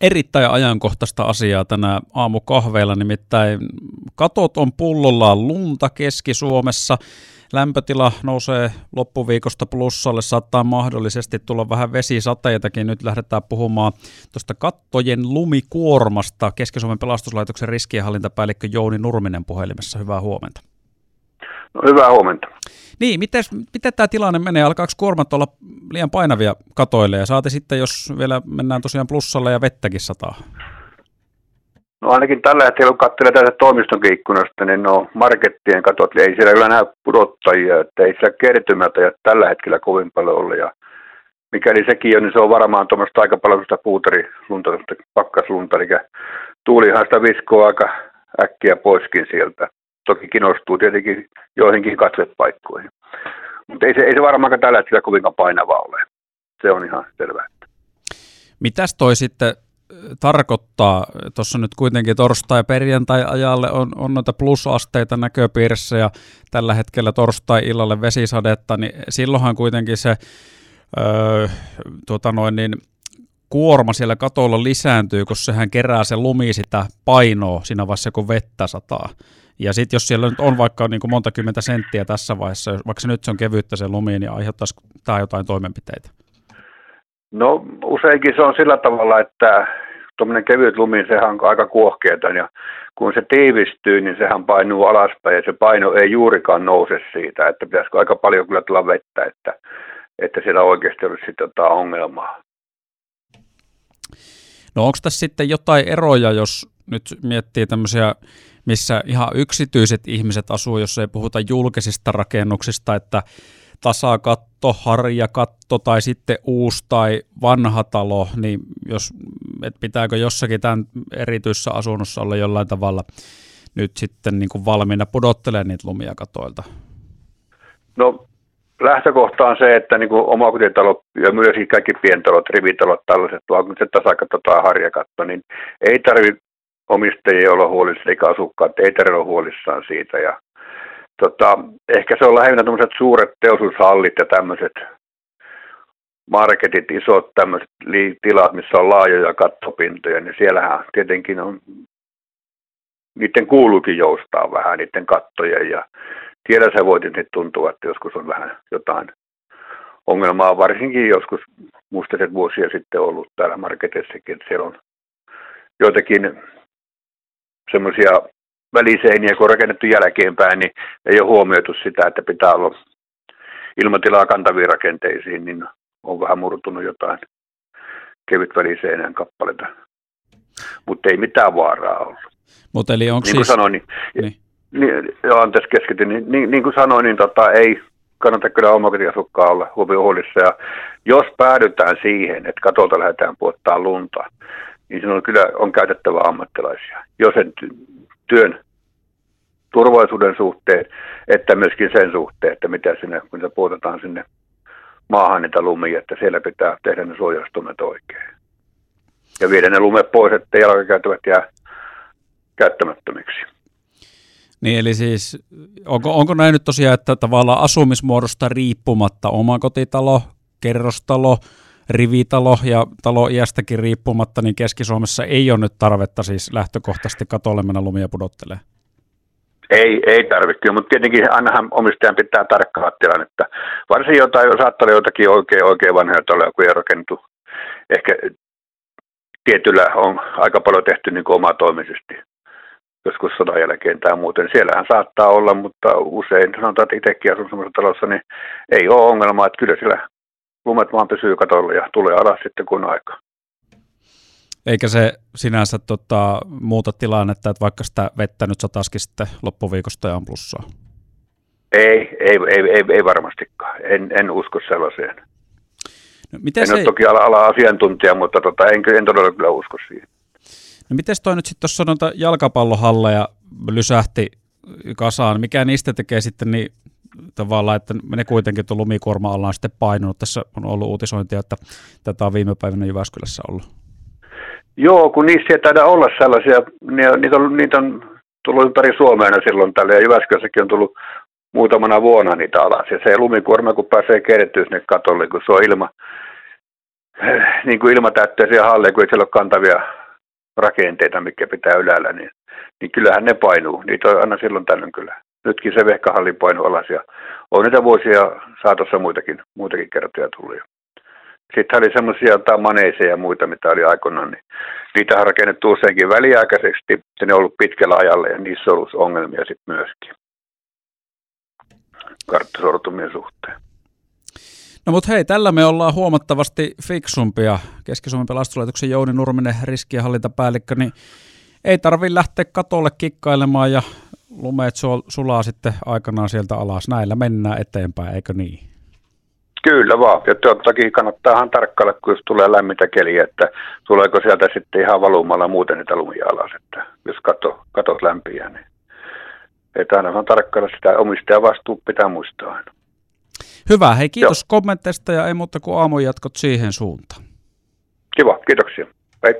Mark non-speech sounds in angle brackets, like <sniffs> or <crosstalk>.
erittäin ajankohtaista asiaa tänä aamukahveilla, nimittäin katot on pullollaan lunta Keski-Suomessa. Lämpötila nousee loppuviikosta plussalle, saattaa mahdollisesti tulla vähän vesisateitakin. Nyt lähdetään puhumaan tuosta kattojen lumikuormasta. Keski-Suomen pelastuslaitoksen riskienhallintapäällikkö Jouni Nurminen puhelimessa. Hyvää huomenta. No, hyvää huomenta. Niin, miten, miten tämä tilanne menee? Alkaako kuormat olla liian painavia katoille ja saate sitten, jos vielä mennään tosiaan plussalle ja vettäkin sataa? No ainakin tällä hetkellä, kun katselee tästä toimiston ikkunasta, niin no markettien katot, ei siellä kyllä näy pudottajia, että ei siellä kertymät ja tällä hetkellä kovin paljon ole. Ja mikäli sekin on, niin se on varmaan tuommoista aika paljon sitä puutarilunta, pakkaslunta, eli tuulihan sitä viskoo aika äkkiä poiskin sieltä toki kiinnostuu tietenkin joihinkin katsepaikkoihin. Mutta ei se, ei se varmaankaan tällä hetkellä kovinkaan painava ole. Se on ihan selvää. Mitäs toi sitten tarkoittaa? Tuossa nyt kuitenkin torstai-perjantai-ajalle on, on noita plusasteita näköpiirissä ja tällä hetkellä torstai-illalle vesisadetta, niin silloinhan kuitenkin se öö, tuota noin, niin kuorma siellä katolla lisääntyy, kun sehän kerää se lumi sitä painoa siinä vaiheessa, kun vettä sataa. Ja sitten jos siellä nyt on vaikka niin kuin monta kymmentä senttiä tässä vaiheessa, vaikka se nyt se on kevyyttä se lumi, niin aiheuttaisi tämä jotain toimenpiteitä? No useinkin se on sillä tavalla, että tuommoinen kevyt lumi, sehän on aika kuohkeeta ja kun se tiivistyy, niin sehän painuu alaspäin ja se paino ei juurikaan nouse siitä, että pitäisikö aika paljon kyllä tulla vettä, että, että siellä oikeasti olisi sitten jotain ongelmaa. No onko tässä sitten jotain eroja, jos nyt miettii tämmöisiä missä ihan yksityiset ihmiset asuu, jos ei puhuta julkisista rakennuksista, että tasakatto, harjakatto tai sitten uusi tai vanha talo, niin jos, et pitääkö jossakin tämän erityisessä asunnossa olla jollain tavalla nyt sitten niin kuin valmiina pudottelemaan niitä lumia katoilta? No lähtökohta on se, että niin kuin omakotitalo ja myös kaikki pientalot, rivitalot, tällaiset, vaan se tasakatto tai harjakatto, niin ei tarvitse omistajia olla huolissaan, eikä asukkaat ei olla huolissaan siitä. Ja, tota, ehkä se on lähinnä tämmöiset suuret teollisuushallit ja tämmöiset marketit, isot tämmöiset tilat, missä on laajoja kattopintoja, niin siellähän tietenkin on, niiden kuuluukin joustaa vähän niiden kattojen ja tiedä se voi tietysti tuntua, että joskus on vähän jotain ongelmaa, varsinkin joskus muistaiset vuosia sitten ollut täällä marketissakin, että siellä on joitakin semmoisia väliseiniä, kun on rakennettu jälkeenpäin, niin ei ole huomioitu sitä, että pitää olla ilmatilaa kantaviin rakenteisiin, niin on vähän murtunut jotain kevyt väliseinän kappaleita. Mutta ei mitään vaaraa ollut. Mutta eli onko niin kuin siis... sanoin, niin, niin. niin joo, anteeksi keskityn, niin, niin, niin kuin sanoin, niin tota, ei kannata kyllä omakotiasukkaa olla huolissa. Ja jos päädytään siihen, että katolta lähdetään puottaa lunta, niin on kyllä on käytettävä ammattilaisia. Jo sen työn turvallisuuden suhteen, että myöskin sen suhteen, että mitä sinne, kun se puotetaan sinne maahan niitä lumia, että siellä pitää tehdä ne suojastumet oikein. Ja viedä ne lumet pois, että jalkakäytävät jää käyttämättömiksi. Niin eli siis, onko, onko näin nyt tosiaan, että tavallaan asumismuodosta riippumatta omakotitalo, kerrostalo, rivitalo ja talo iästäkin riippumatta, niin Keski-Suomessa ei ole nyt tarvetta siis lähtökohtaisesti katolle mennä lumia pudottelee. Ei, ei tarvitse, mutta tietenkin ainahan omistajan pitää tarkkaa tilannetta. Varsin jotain, saattaa olla jotakin oikein, oikein vanhoja taloja, kun ei rakennettu. Ehkä tietyllä on aika paljon tehty niin omatoimisesti joskus sodan jälkeen tai muuten. Siellähän saattaa olla, mutta usein sanotaan, että itsekin asun sellaisessa talossa, niin ei ole ongelmaa, että kyllä siellä lumet vaan pysyy katolla ja tulee alas sitten kun aika. Eikä se sinänsä tota, muuta tilannetta, että vaikka sitä vettä nyt sataski sitten loppuviikosta ja on plussaa? Ei, ei, ei, ei, ei varmastikaan. En, en usko sellaiseen. No, miten en se... ole toki ala, ala asiantuntija, mutta tota, en, en todella kyllä usko siihen. No miten toi nyt sitten tuossa noita jalkapallohalleja lysähti kasaan, mikä niistä tekee sitten niin tavallaan, että ne kuitenkin tuon lumikuorma ollaan sitten painunut. Tässä on ollut uutisointia, että tätä on viime päivänä Jyväskylässä ollut. Joo, kun niissä ei taida olla sellaisia, niitä on, niitä on tullut ympäri Suomea silloin tällä, ja Jyväskylässäkin on tullut muutamana vuonna niitä alas. Ja se lumikuorma, kun pääsee kertyä sinne katolle, kun se on ilma, <sniffs> niin kuin ilmatäytteisiä halleja, kun ei siellä ole kantavia rakenteita, mikä pitää ylällä, niin, niin kyllähän ne painuu. Niitä on aina silloin tällöin kyllä. Nytkin se vehkahalli painu alas ja on niitä vuosia saatossa muitakin, muitakin kertoja tullut. Sitten oli semmoisia jotain maneeseja ja muita, mitä oli aikoinaan, niin niitä on rakennettu useinkin väliaikaisesti, ja ne on ollut pitkällä ajalla, ja niissä on ollut ongelmia sitten myöskin karttasortumien suhteen. No mutta hei, tällä me ollaan huomattavasti fiksumpia. Keski-Suomen pelastuslaitoksen Jouni Nurminen, riskienhallintapäällikkö, niin ei tarvi lähteä katolle kikkailemaan ja lumeet sulaa sitten aikanaan sieltä alas. Näillä mennään eteenpäin, eikö niin? Kyllä vaan, ja toki kannattaa tarkkailla, kun jos tulee lämmintä keliä, että tuleeko sieltä sitten ihan valumalla muuten niitä lumia alas, että jos kato, katot lämpiä, niin että aina vaan tarkkailla sitä omistajan vastuu pitää muistaa aina. Hyvä, hei kiitos Joo. kommenteista ja ei muuta kuin aamun jatkot siihen suuntaan. Kiva, kiitoksia. Hei.